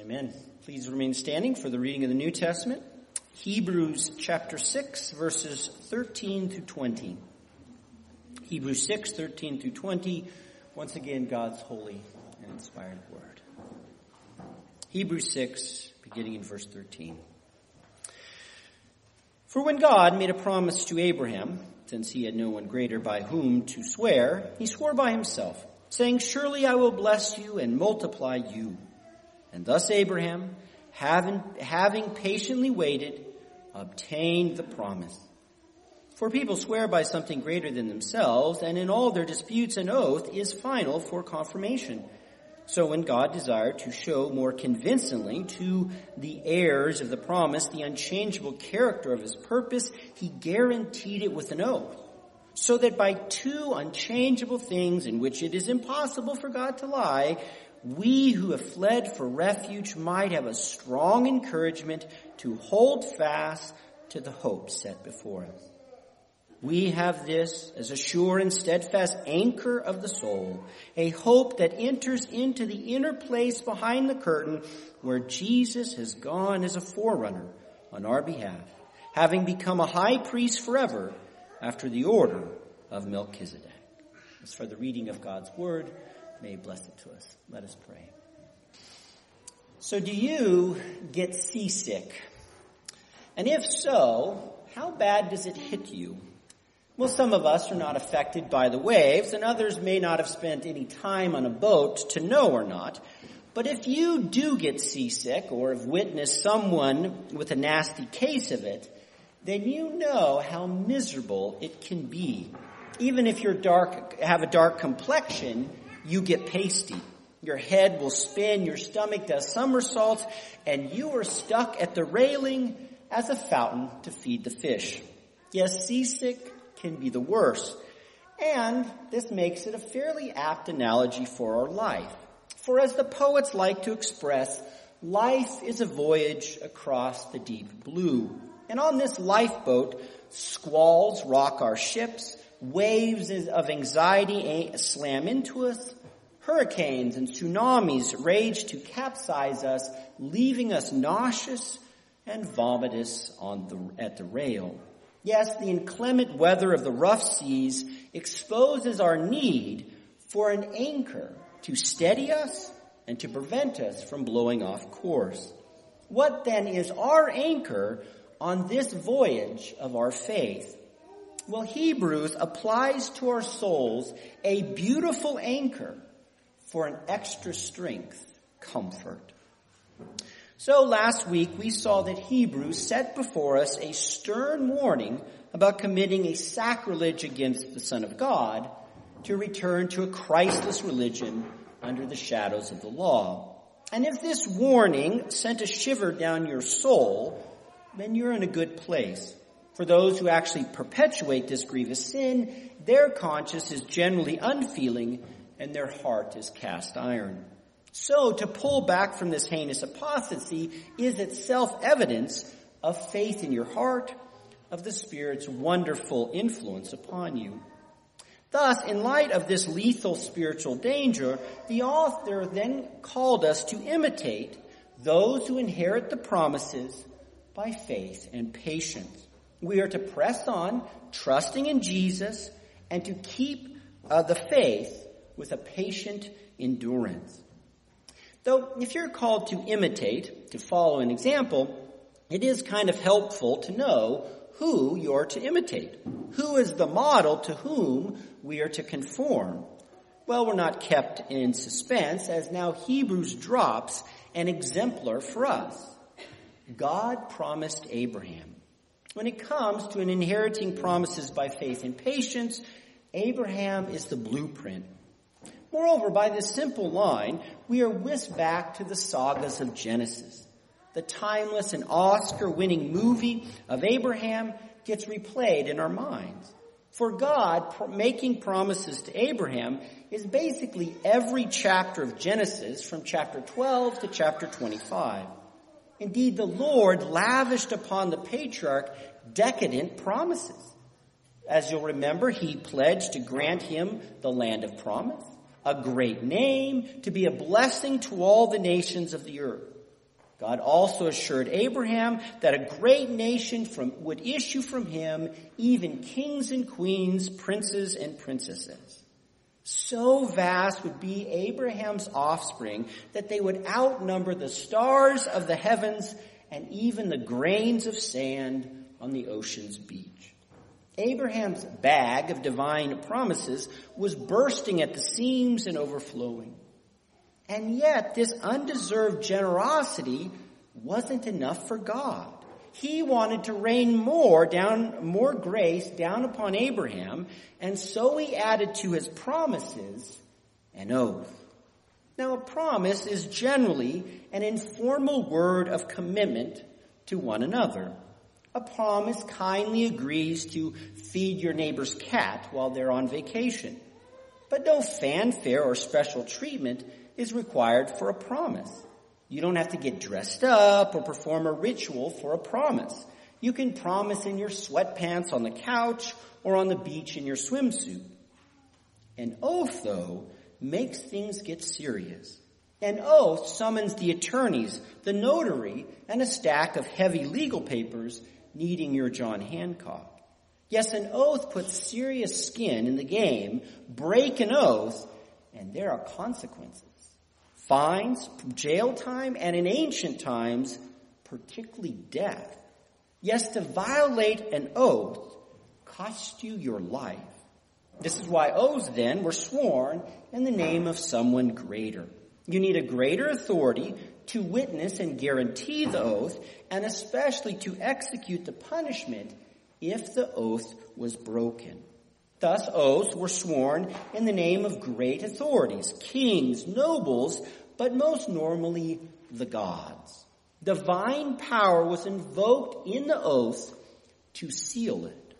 Amen. Please remain standing for the reading of the New Testament. Hebrews chapter 6 verses 13 through 20. Hebrews 6, 13 through 20. Once again, God's holy and inspired word. Hebrews 6, beginning in verse 13. For when God made a promise to Abraham, since he had no one greater by whom to swear, he swore by himself, saying, Surely I will bless you and multiply you. And thus Abraham, having, having patiently waited, obtained the promise. For people swear by something greater than themselves, and in all their disputes an oath is final for confirmation. So when God desired to show more convincingly to the heirs of the promise the unchangeable character of his purpose, he guaranteed it with an oath. So that by two unchangeable things in which it is impossible for God to lie, we who have fled for refuge might have a strong encouragement to hold fast to the hope set before us. We have this as a sure and steadfast anchor of the soul, a hope that enters into the inner place behind the curtain where Jesus has gone as a forerunner on our behalf, having become a high priest forever after the order of Melchizedek. As for the reading of God's word, may bless it to us. Let us pray. So do you get seasick? And if so, how bad does it hit you? Well, some of us are not affected by the waves, and others may not have spent any time on a boat to know or not. But if you do get seasick or have witnessed someone with a nasty case of it, then you know how miserable it can be. Even if you're dark, have a dark complexion, you get pasty. Your head will spin, your stomach does somersaults, and you are stuck at the railing as a fountain to feed the fish. Yes, seasick can be the worst. And this makes it a fairly apt analogy for our life. For as the poets like to express, life is a voyage across the deep blue. And on this lifeboat, squalls rock our ships, waves of anxiety slam into us, hurricanes and tsunamis rage to capsize us, leaving us nauseous and vomitous on the, at the rail. Yes, the inclement weather of the rough seas exposes our need for an anchor to steady us and to prevent us from blowing off course. What then is our anchor on this voyage of our faith? Well, Hebrews applies to our souls a beautiful anchor for an extra strength, comfort. So last week we saw that Hebrews set before us a stern warning about committing a sacrilege against the Son of God to return to a Christless religion under the shadows of the law. And if this warning sent a shiver down your soul, then you're in a good place. For those who actually perpetuate this grievous sin, their conscience is generally unfeeling and their heart is cast iron. So to pull back from this heinous apostasy is itself evidence of faith in your heart, of the Spirit's wonderful influence upon you. Thus, in light of this lethal spiritual danger, the author then called us to imitate those who inherit the promises by faith and patience. We are to press on, trusting in Jesus, and to keep uh, the faith with a patient endurance. Though if you're called to imitate, to follow an example, it is kind of helpful to know who you're to imitate. Who is the model to whom we are to conform? Well, we're not kept in suspense as now Hebrews drops an exemplar for us. God promised Abraham. When it comes to an inheriting promises by faith and patience, Abraham is the blueprint Moreover, by this simple line, we are whisked back to the sagas of Genesis. The timeless and Oscar-winning movie of Abraham gets replayed in our minds. For God, making promises to Abraham is basically every chapter of Genesis from chapter 12 to chapter 25. Indeed, the Lord lavished upon the patriarch decadent promises. As you'll remember, he pledged to grant him the land of promise a great name, to be a blessing to all the nations of the earth. God also assured Abraham that a great nation from, would issue from him, even kings and queens, princes and princesses. So vast would be Abraham's offspring that they would outnumber the stars of the heavens and even the grains of sand on the ocean's beach. Abraham's bag of divine promises was bursting at the seams and overflowing. And yet, this undeserved generosity wasn't enough for God. He wanted to rain more down, more grace down upon Abraham, and so he added to his promises an oath. Now, a promise is generally an informal word of commitment to one another. A promise kindly agrees to feed your neighbor's cat while they're on vacation. But no fanfare or special treatment is required for a promise. You don't have to get dressed up or perform a ritual for a promise. You can promise in your sweatpants on the couch or on the beach in your swimsuit. An oath, though, makes things get serious. An oath summons the attorneys, the notary, and a stack of heavy legal papers needing your John Hancock. Yes, an oath puts serious skin in the game. Break an oath, and there are consequences fines, jail time, and in ancient times, particularly death. Yes, to violate an oath cost you your life. This is why oaths then were sworn in the name of someone greater. You need a greater authority to witness and guarantee the oath, and especially to execute the punishment if the oath was broken. Thus, oaths were sworn in the name of great authorities, kings, nobles, but most normally the gods. Divine power was invoked in the oath to seal it.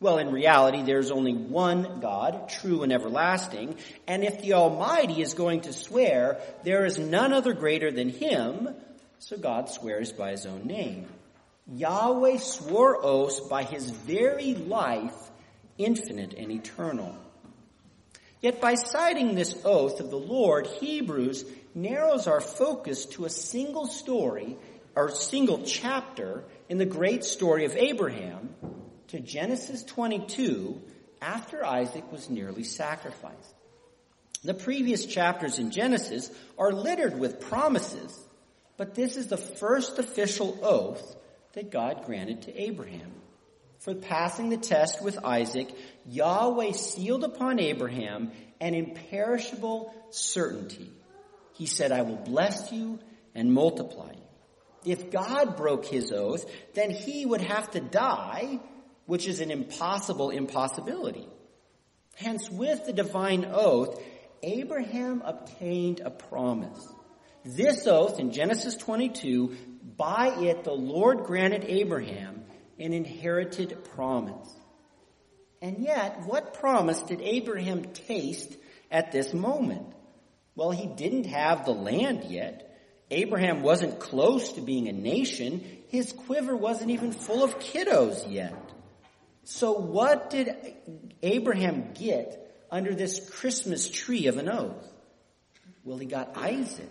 Well, in reality, there's only one God, true and everlasting, and if the Almighty is going to swear, there is none other greater than Him, so God swears by His own name. Yahweh swore oaths by His very life, infinite and eternal. Yet by citing this oath of the Lord, Hebrews narrows our focus to a single story or single chapter in the great story of Abraham to Genesis 22 after Isaac was nearly sacrificed. The previous chapters in Genesis are littered with promises, but this is the first official oath that God granted to Abraham. For passing the test with Isaac, Yahweh sealed upon Abraham an imperishable certainty. He said, I will bless you and multiply you. If God broke his oath, then he would have to die, which is an impossible impossibility. Hence, with the divine oath, Abraham obtained a promise. This oath in Genesis 22, by it the Lord granted Abraham an inherited promise. And yet, what promise did Abraham taste at this moment? Well, he didn't have the land yet. Abraham wasn't close to being a nation. His quiver wasn't even full of kiddos yet. So what did Abraham get under this Christmas tree of an oath? Well, he got Isaac.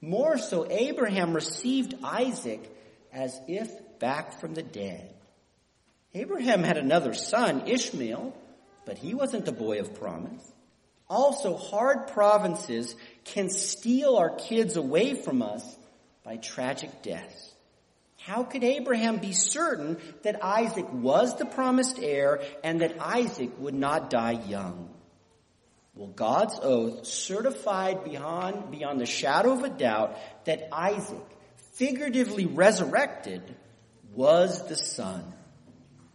More so, Abraham received Isaac as if back from the dead. Abraham had another son, Ishmael, but he wasn't the boy of promise. Also, hard providences can steal our kids away from us by tragic deaths. How could Abraham be certain that Isaac was the promised heir and that Isaac would not die young? Well, God's oath certified beyond, beyond the shadow of a doubt that Isaac, figuratively resurrected, was the son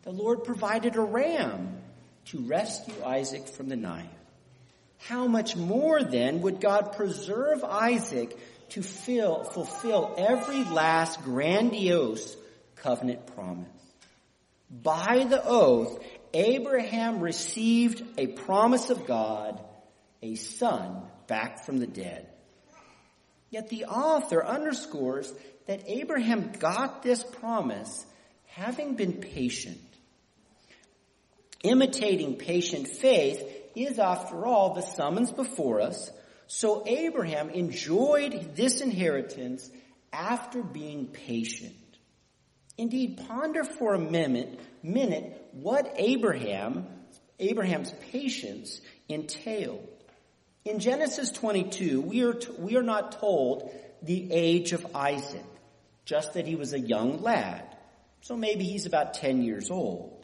the Lord provided a ram to rescue Isaac from the knife. How much more then would God preserve Isaac to fill, fulfill every last grandiose covenant promise? By the oath, Abraham received a promise of God, a son back from the dead. Yet the author underscores that Abraham got this promise having been patient. Imitating patient faith is, after all, the summons before us. So Abraham enjoyed this inheritance after being patient. Indeed, ponder for a minute, minute what Abraham, Abraham's patience entailed. In Genesis 22, we are, t- we are not told the age of Isaac, just that he was a young lad. So maybe he's about 10 years old.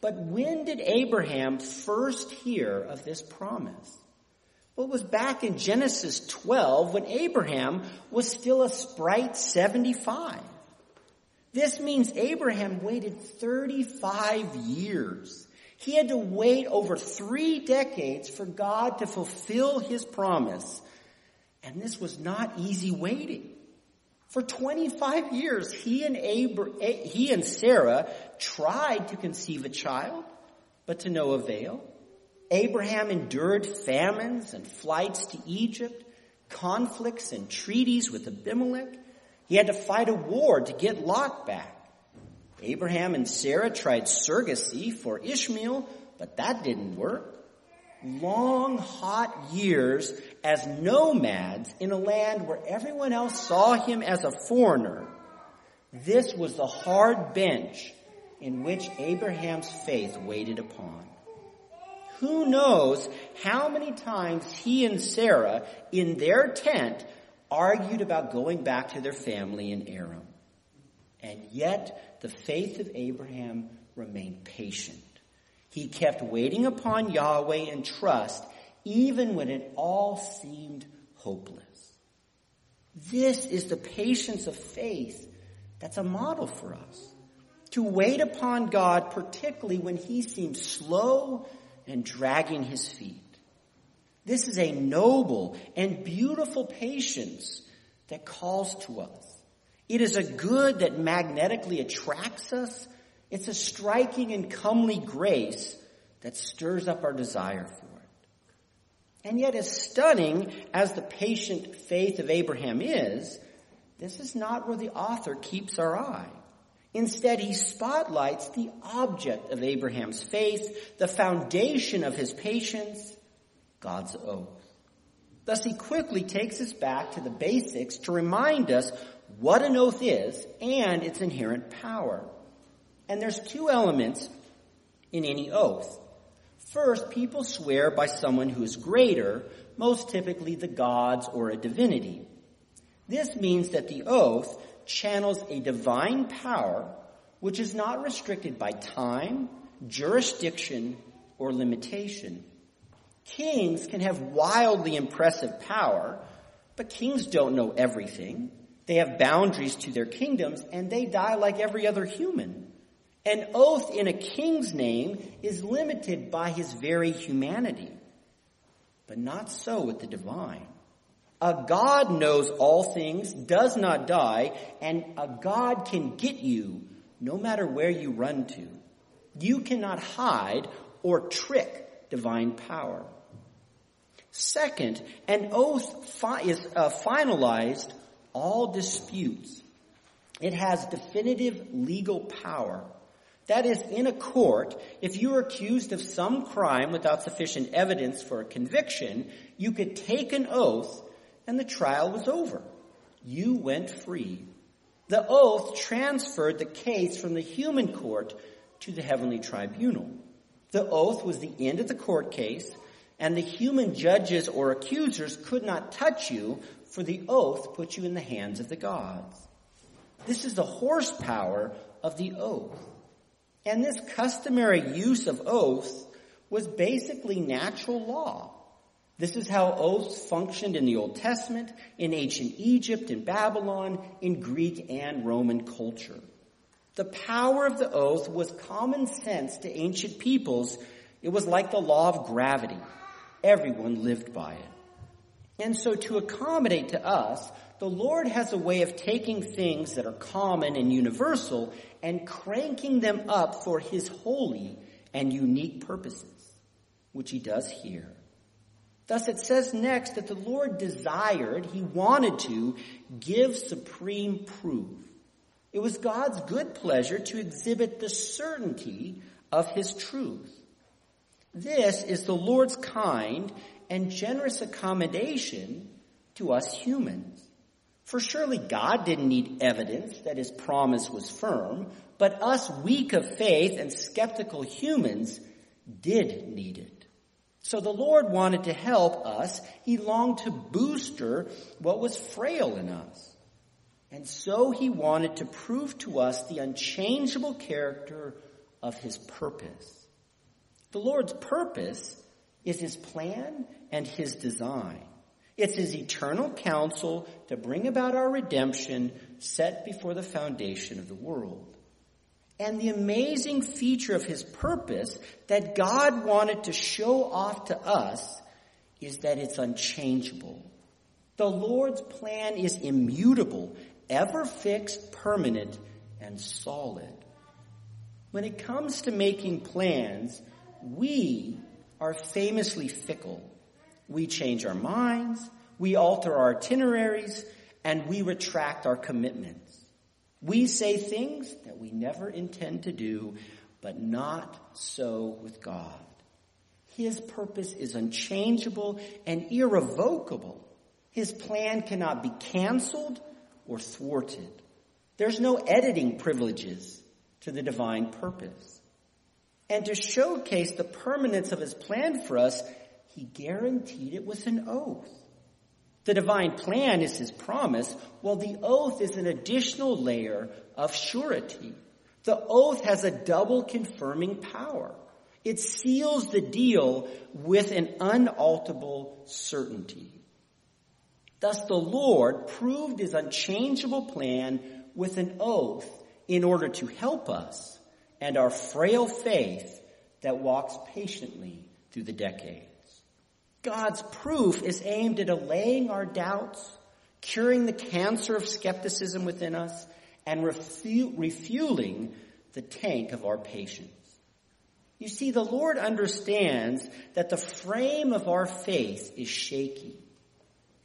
But when did Abraham first hear of this promise? Well, it was back in Genesis 12 when Abraham was still a sprite 75. This means Abraham waited 35 years. He had to wait over three decades for God to fulfill his promise. And this was not easy waiting. For 25 years, he and, Abra- eh, he and Sarah tried to conceive a child, but to no avail. Abraham endured famines and flights to Egypt, conflicts and treaties with Abimelech. He had to fight a war to get Lot back. Abraham and Sarah tried surrogacy for Ishmael, but that didn't work. Long, hot years as nomads in a land where everyone else saw him as a foreigner. This was the hard bench in which Abraham's faith waited upon. Who knows how many times he and Sarah in their tent argued about going back to their family in Aram. And yet the faith of Abraham remained patient. He kept waiting upon Yahweh in trust even when it all seemed hopeless. This is the patience of faith that's a model for us. To wait upon God, particularly when he seems slow and dragging his feet. This is a noble and beautiful patience that calls to us. It is a good that magnetically attracts us. It's a striking and comely grace that stirs up our desire for it. And yet, as stunning as the patient faith of Abraham is, this is not where the author keeps our eye. Instead, he spotlights the object of Abraham's faith, the foundation of his patience, God's oath. Thus, he quickly takes us back to the basics to remind us what an oath is and its inherent power. And there's two elements in any oath. First, people swear by someone who is greater, most typically the gods or a divinity. This means that the oath channels a divine power which is not restricted by time, jurisdiction, or limitation. Kings can have wildly impressive power, but kings don't know everything. They have boundaries to their kingdoms and they die like every other human. An oath in a king's name is limited by his very humanity, but not so with the divine. A God knows all things, does not die, and a God can get you no matter where you run to. You cannot hide or trick divine power. Second, an oath fi- is uh, finalized all disputes. It has definitive legal power. That is, in a court, if you are accused of some crime without sufficient evidence for a conviction, you could take an oath and the trial was over. You went free. The oath transferred the case from the human court to the heavenly tribunal. The oath was the end of the court case, and the human judges or accusers could not touch you, for the oath put you in the hands of the gods. This is the horsepower of the oath. And this customary use of oaths was basically natural law. This is how oaths functioned in the Old Testament, in ancient Egypt, in Babylon, in Greek and Roman culture. The power of the oath was common sense to ancient peoples. It was like the law of gravity. Everyone lived by it. And so to accommodate to us, the Lord has a way of taking things that are common and universal and cranking them up for His holy and unique purposes, which He does here. Thus it says next that the Lord desired, He wanted to, give supreme proof. It was God's good pleasure to exhibit the certainty of His truth. This is the Lord's kind and generous accommodation to us humans. For surely God didn't need evidence that his promise was firm, but us weak of faith and skeptical humans did need it. So the Lord wanted to help us. He longed to booster what was frail in us. And so he wanted to prove to us the unchangeable character of his purpose. The Lord's purpose is his plan and his design. It's his eternal counsel to bring about our redemption set before the foundation of the world. And the amazing feature of his purpose that God wanted to show off to us is that it's unchangeable. The Lord's plan is immutable, ever fixed, permanent, and solid. When it comes to making plans, we are famously fickle. We change our minds, we alter our itineraries, and we retract our commitments. We say things that we never intend to do, but not so with God. His purpose is unchangeable and irrevocable. His plan cannot be canceled or thwarted. There's no editing privileges to the divine purpose. And to showcase the permanence of his plan for us, he guaranteed it with an oath. The divine plan is his promise, while the oath is an additional layer of surety. The oath has a double confirming power. It seals the deal with an unalterable certainty. Thus the Lord proved his unchangeable plan with an oath in order to help us and our frail faith that walks patiently through the decades. God's proof is aimed at allaying our doubts, curing the cancer of skepticism within us, and refu- refueling the tank of our patience. You see, the Lord understands that the frame of our faith is shaky.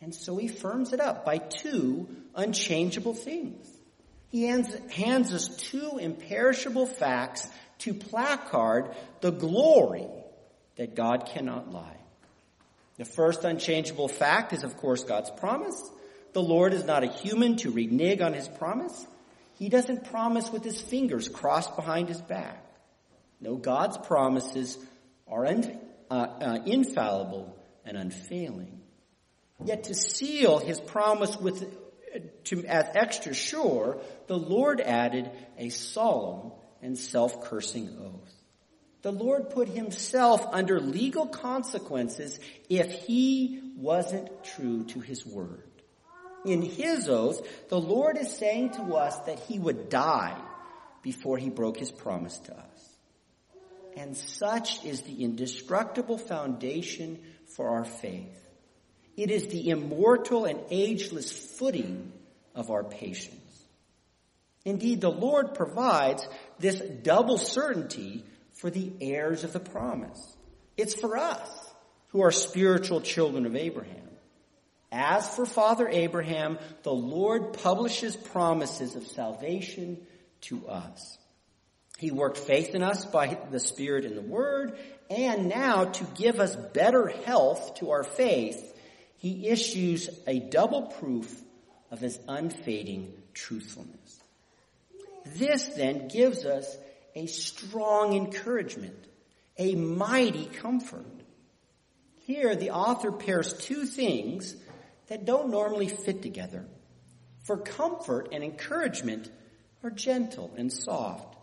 And so he firms it up by two unchangeable things. He hands, hands us two imperishable facts to placard the glory that God cannot lie. The first unchangeable fact is, of course, God's promise. The Lord is not a human to renege on his promise. He doesn't promise with his fingers crossed behind his back. No, God's promises are un, uh, uh, infallible and unfailing. Yet to seal his promise with, to, as extra sure, the Lord added a solemn and self-cursing oath the Lord put himself under legal consequences if he wasn't true to his word. In his oath, the Lord is saying to us that he would die before he broke his promise to us. And such is the indestructible foundation for our faith. It is the immortal and ageless footing of our patience. Indeed, the Lord provides this double certainty for the heirs of the promise. It's for us who are spiritual children of Abraham. As for Father Abraham, the Lord publishes promises of salvation to us. He worked faith in us by the Spirit and the Word, and now to give us better health to our faith, he issues a double proof of his unfading truthfulness. This then gives us a strong encouragement, a mighty comfort. Here, the author pairs two things that don't normally fit together. For comfort and encouragement are gentle and soft.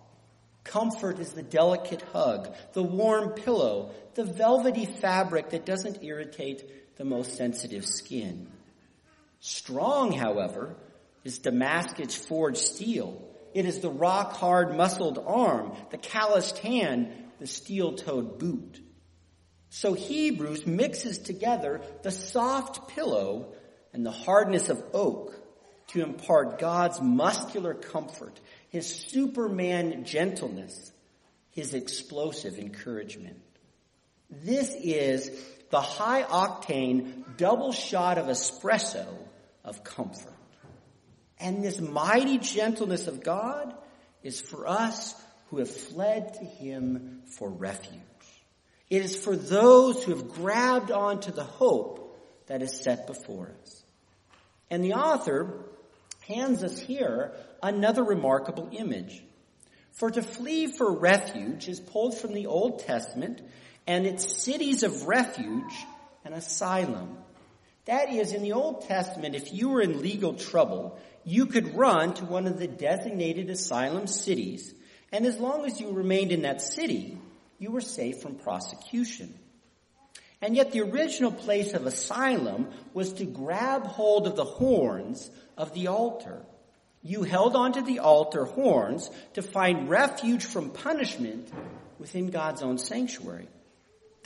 Comfort is the delicate hug, the warm pillow, the velvety fabric that doesn't irritate the most sensitive skin. Strong, however, is Damascus forged steel it is the rock hard muscled arm, the calloused hand, the steel toed boot. So Hebrews mixes together the soft pillow and the hardness of oak to impart God's muscular comfort, his superman gentleness, his explosive encouragement. This is the high octane double shot of espresso of comfort. And this mighty gentleness of God is for us who have fled to Him for refuge. It is for those who have grabbed onto the hope that is set before us. And the author hands us here another remarkable image. For to flee for refuge is pulled from the Old Testament and its cities of refuge and asylum. That is, in the Old Testament, if you were in legal trouble, you could run to one of the designated asylum cities, and as long as you remained in that city, you were safe from prosecution. And yet the original place of asylum was to grab hold of the horns of the altar. You held onto the altar horns to find refuge from punishment within God's own sanctuary.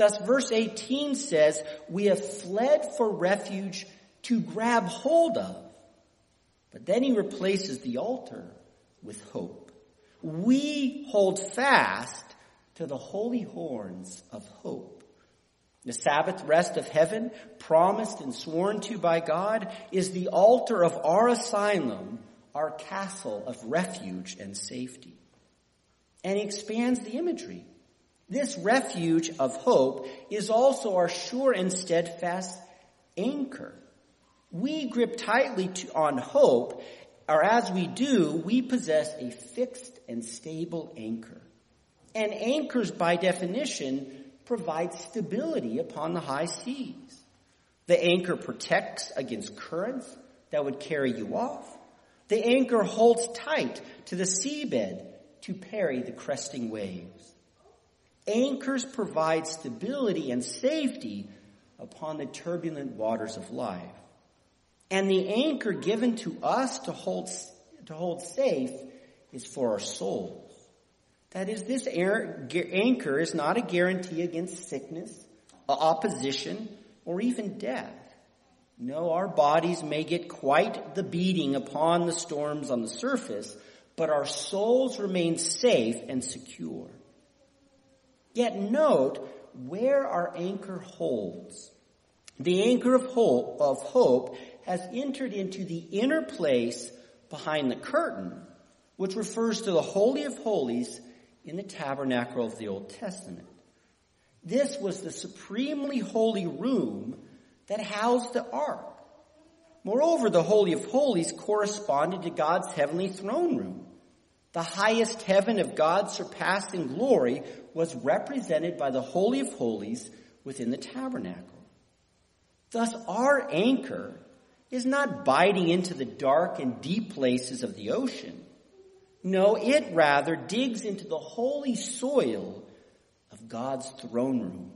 Thus verse 18 says, we have fled for refuge to grab hold of. But then he replaces the altar with hope. We hold fast to the holy horns of hope. The Sabbath rest of heaven, promised and sworn to by God, is the altar of our asylum, our castle of refuge and safety. And he expands the imagery. This refuge of hope is also our sure and steadfast anchor. We grip tightly to, on hope, or as we do, we possess a fixed and stable anchor. And anchors, by definition, provides stability upon the high seas. The anchor protects against currents that would carry you off. The anchor holds tight to the seabed to parry the cresting waves. Anchors provide stability and safety upon the turbulent waters of life. And the anchor given to us to hold, to hold safe is for our souls. That is, this anchor is not a guarantee against sickness, opposition, or even death. No, our bodies may get quite the beating upon the storms on the surface, but our souls remain safe and secure. Yet note where our anchor holds. The anchor of hope, of hope has entered into the inner place behind the curtain, which refers to the Holy of Holies in the tabernacle of the Old Testament. This was the supremely holy room that housed the ark. Moreover, the Holy of Holies corresponded to God's heavenly throne room. The highest heaven of God's surpassing glory was represented by the Holy of Holies within the tabernacle. Thus, our anchor is not biting into the dark and deep places of the ocean. No, it rather digs into the holy soil of God's throne room.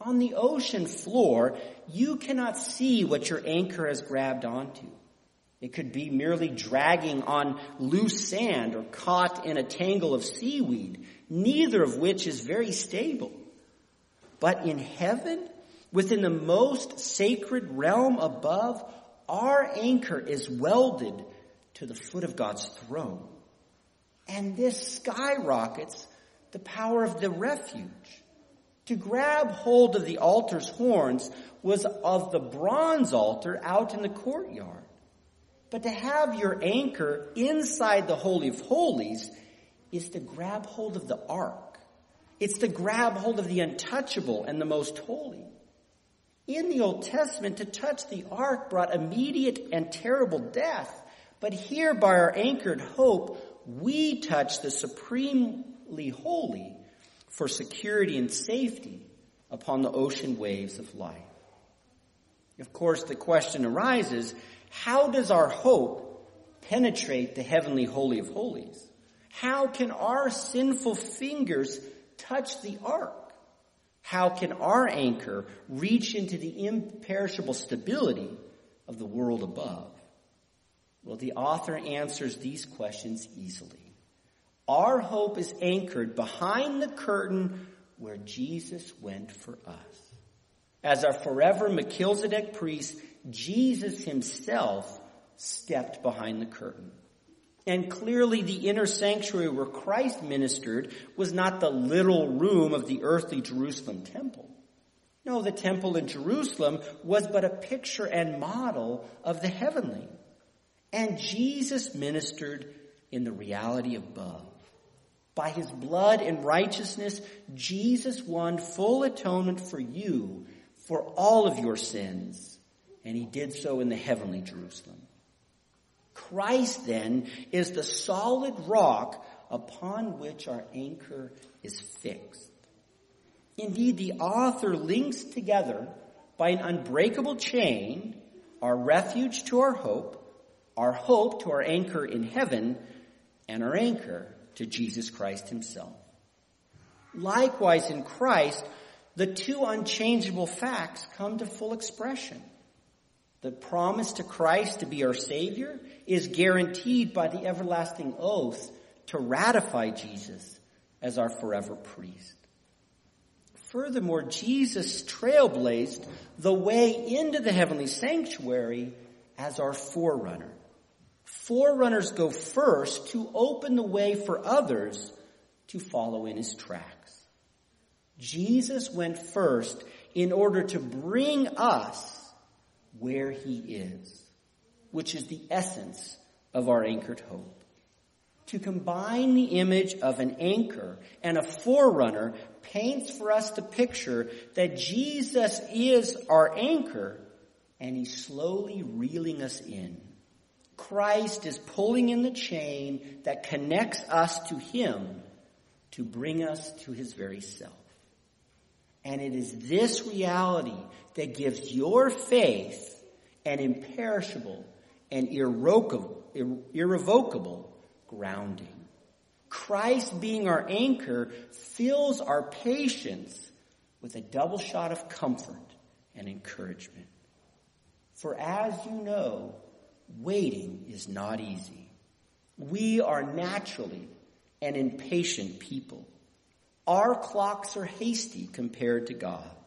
On the ocean floor, you cannot see what your anchor has grabbed onto. It could be merely dragging on loose sand or caught in a tangle of seaweed, neither of which is very stable. But in heaven, within the most sacred realm above, our anchor is welded to the foot of God's throne. And this skyrockets the power of the refuge. To grab hold of the altar's horns was of the bronze altar out in the courtyard. But to have your anchor inside the Holy of Holies is to grab hold of the ark. It's to grab hold of the untouchable and the most holy. In the Old Testament, to touch the ark brought immediate and terrible death. But here, by our anchored hope, we touch the supremely holy for security and safety upon the ocean waves of life. Of course, the question arises, how does our hope penetrate the heavenly holy of holies? How can our sinful fingers touch the ark? How can our anchor reach into the imperishable stability of the world above? Well, the author answers these questions easily. Our hope is anchored behind the curtain where Jesus went for us. As our forever Melchizedek priest, Jesus himself stepped behind the curtain. And clearly the inner sanctuary where Christ ministered was not the little room of the earthly Jerusalem temple. No, the temple in Jerusalem was but a picture and model of the heavenly. And Jesus ministered in the reality above. By his blood and righteousness, Jesus won full atonement for you for all of your sins. And he did so in the heavenly Jerusalem. Christ then is the solid rock upon which our anchor is fixed. Indeed, the author links together by an unbreakable chain our refuge to our hope, our hope to our anchor in heaven, and our anchor to Jesus Christ himself. Likewise, in Christ, the two unchangeable facts come to full expression. The promise to Christ to be our Savior is guaranteed by the everlasting oath to ratify Jesus as our forever priest. Furthermore, Jesus trailblazed the way into the heavenly sanctuary as our forerunner. Forerunners go first to open the way for others to follow in his tracks. Jesus went first in order to bring us where he is, which is the essence of our anchored hope. To combine the image of an anchor and a forerunner paints for us the picture that Jesus is our anchor and he's slowly reeling us in. Christ is pulling in the chain that connects us to him to bring us to his very self. And it is this reality that gives your faith an imperishable and irrevocable, grounding. Christ being our anchor fills our patience with a double shot of comfort and encouragement. For as you know, waiting is not easy. We are naturally an impatient people. Our clocks are hasty compared to God's.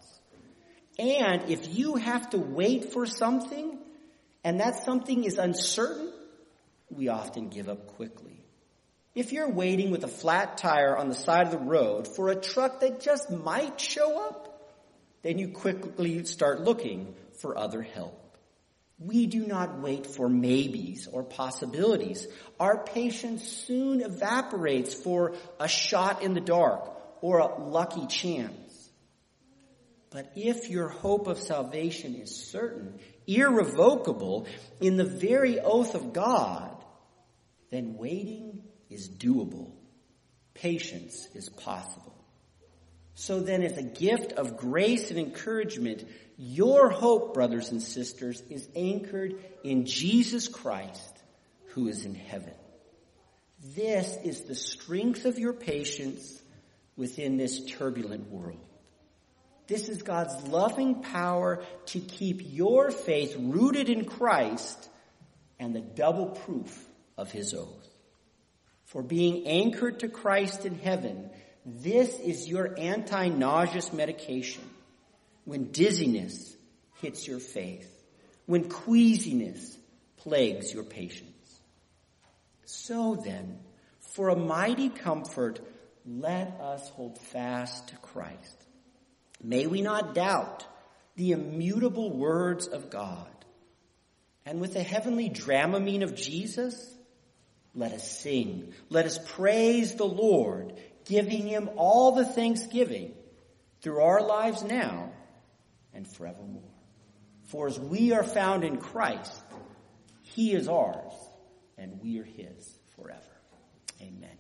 And if you have to wait for something, and that something is uncertain, we often give up quickly. If you're waiting with a flat tire on the side of the road for a truck that just might show up, then you quickly start looking for other help. We do not wait for maybes or possibilities. Our patience soon evaporates for a shot in the dark or a lucky chance. But if your hope of salvation is certain, irrevocable, in the very oath of God, then waiting is doable. Patience is possible. So then, as a gift of grace and encouragement, your hope, brothers and sisters, is anchored in Jesus Christ, who is in heaven. This is the strength of your patience within this turbulent world. This is God's loving power to keep your faith rooted in Christ and the double proof of his oath. For being anchored to Christ in heaven, this is your anti-nauseous medication. When dizziness hits your faith, when queasiness plagues your patience. So then, for a mighty comfort, let us hold fast to Christ. May we not doubt the immutable words of God. And with the heavenly dramamine of Jesus, let us sing. Let us praise the Lord, giving him all the thanksgiving through our lives now and forevermore. For as we are found in Christ, he is ours and we are his forever. Amen.